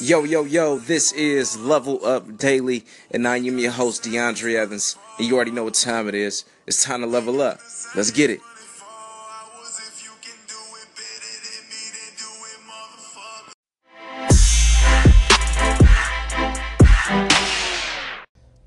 Yo, yo, yo, this is Level Up Daily, and I am your host, DeAndre Evans. And you already know what time it is. It's time to level up. Let's get it.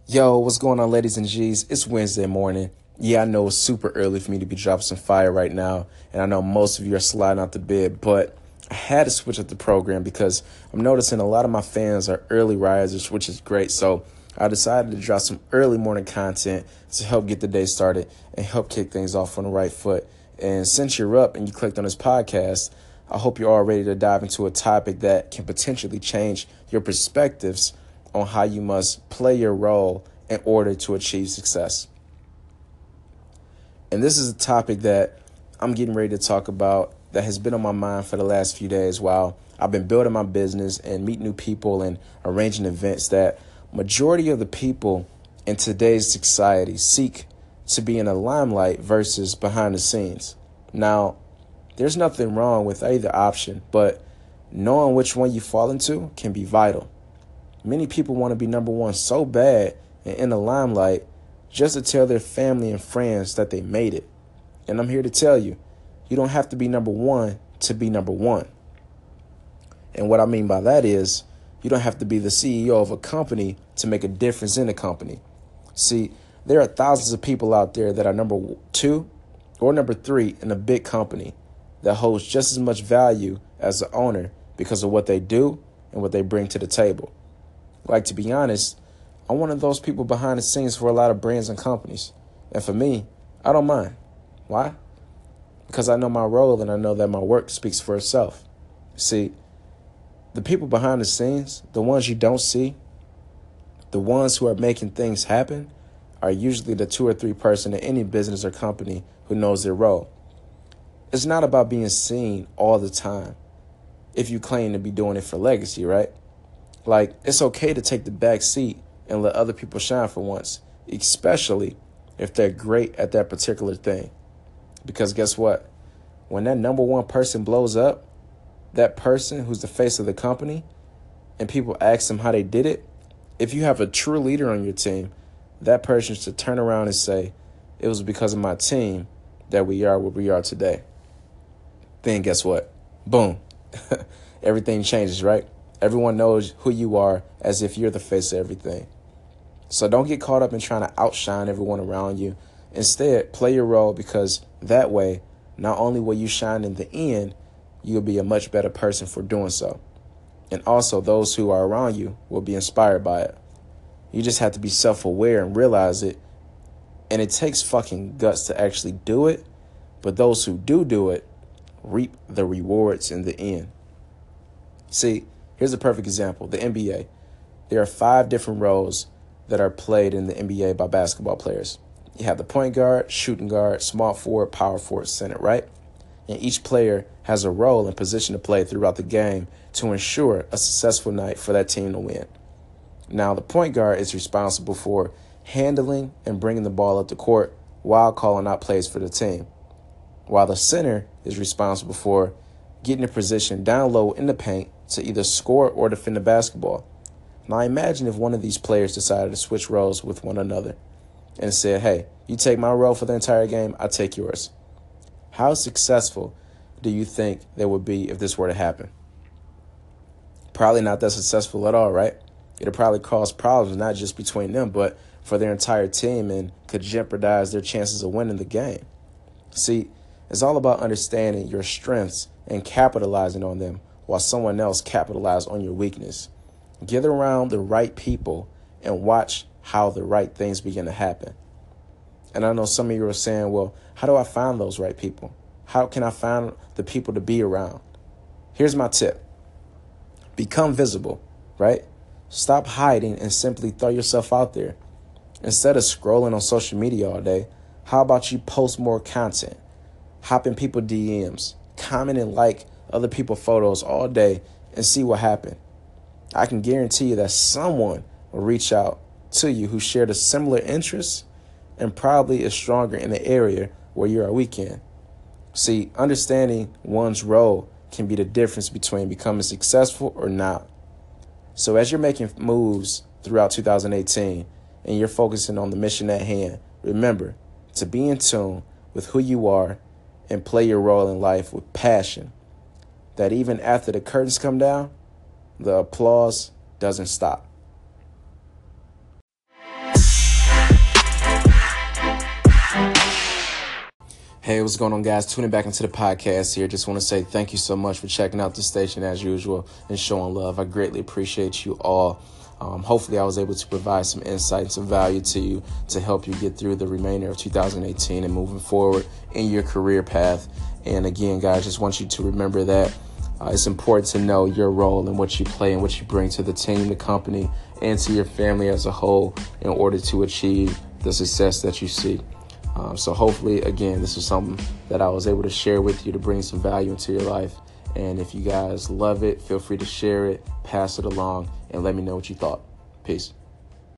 Yo, what's going on, ladies and G's? It's Wednesday morning. Yeah, I know it's super early for me to be dropping some fire right now, and I know most of you are sliding out the bed, but I had to switch up the program because I'm noticing a lot of my fans are early risers, which is great. So I decided to drop some early morning content to help get the day started and help kick things off on the right foot. And since you're up and you clicked on this podcast, I hope you're all ready to dive into a topic that can potentially change your perspectives on how you must play your role in order to achieve success. And this is a topic that I'm getting ready to talk about that has been on my mind for the last few days while I've been building my business and meet new people and arranging events that majority of the people in today's society seek to be in the limelight versus behind the scenes. Now, there's nothing wrong with either option, but knowing which one you fall into can be vital. Many people want to be number one so bad and in the limelight just to tell their family and friends that they made it. And I'm here to tell you, you don't have to be number one to be number one. And what I mean by that is, you don't have to be the CEO of a company to make a difference in a company. See, there are thousands of people out there that are number two or number three in a big company that holds just as much value as the owner because of what they do and what they bring to the table. Like, to be honest, I'm one of those people behind the scenes for a lot of brands and companies. And for me, I don't mind. Why? because I know my role and I know that my work speaks for itself. See, the people behind the scenes, the ones you don't see, the ones who are making things happen, are usually the two or three person in any business or company who knows their role. It's not about being seen all the time if you claim to be doing it for legacy, right? Like, it's okay to take the back seat and let other people shine for once, especially if they're great at that particular thing. Because guess what? When that number one person blows up, that person who's the face of the company, and people ask them how they did it, if you have a true leader on your team, that person should turn around and say, It was because of my team that we are where we are today. Then guess what? Boom. everything changes, right? Everyone knows who you are as if you're the face of everything. So don't get caught up in trying to outshine everyone around you. Instead, play your role because that way, not only will you shine in the end, you'll be a much better person for doing so. And also, those who are around you will be inspired by it. You just have to be self aware and realize it. And it takes fucking guts to actually do it. But those who do do it reap the rewards in the end. See, here's a perfect example the NBA. There are five different roles that are played in the NBA by basketball players. You have the point guard, shooting guard, small forward, power forward, center, right? And each player has a role and position to play throughout the game to ensure a successful night for that team to win. Now, the point guard is responsible for handling and bringing the ball up the court while calling out plays for the team, while the center is responsible for getting a position down low in the paint to either score or defend the basketball. Now, imagine if one of these players decided to switch roles with one another and said, hey, you take my role for the entire game, I take yours. How successful do you think they would be if this were to happen? Probably not that successful at all, right? It'll probably cause problems not just between them, but for their entire team and could jeopardize their chances of winning the game. See, it's all about understanding your strengths and capitalizing on them while someone else capitalizes on your weakness. Get around the right people and watch how the right things begin to happen. And I know some of you are saying, well, how do I find those right people? How can I find the people to be around? Here's my tip become visible, right? Stop hiding and simply throw yourself out there. Instead of scrolling on social media all day, how about you post more content? Hop in people DMs, comment and like other people's photos all day and see what happened. I can guarantee you that someone will reach out to you who shared a similar interest and probably is stronger in the area where you are weak in. See, understanding one's role can be the difference between becoming successful or not. So as you're making moves throughout 2018 and you're focusing on the mission at hand, remember to be in tune with who you are and play your role in life with passion. That even after the curtains come down, the applause doesn't stop. Hey, what's going on, guys? Tuning back into the podcast here. Just want to say thank you so much for checking out the station as usual and showing love. I greatly appreciate you all. Um, hopefully, I was able to provide some insight and some value to you to help you get through the remainder of 2018 and moving forward in your career path. And again, guys, just want you to remember that uh, it's important to know your role and what you play and what you bring to the team, the company, and to your family as a whole in order to achieve the success that you seek. Um, so hopefully, again, this was something that I was able to share with you to bring some value into your life. And if you guys love it, feel free to share it, pass it along, and let me know what you thought. Peace.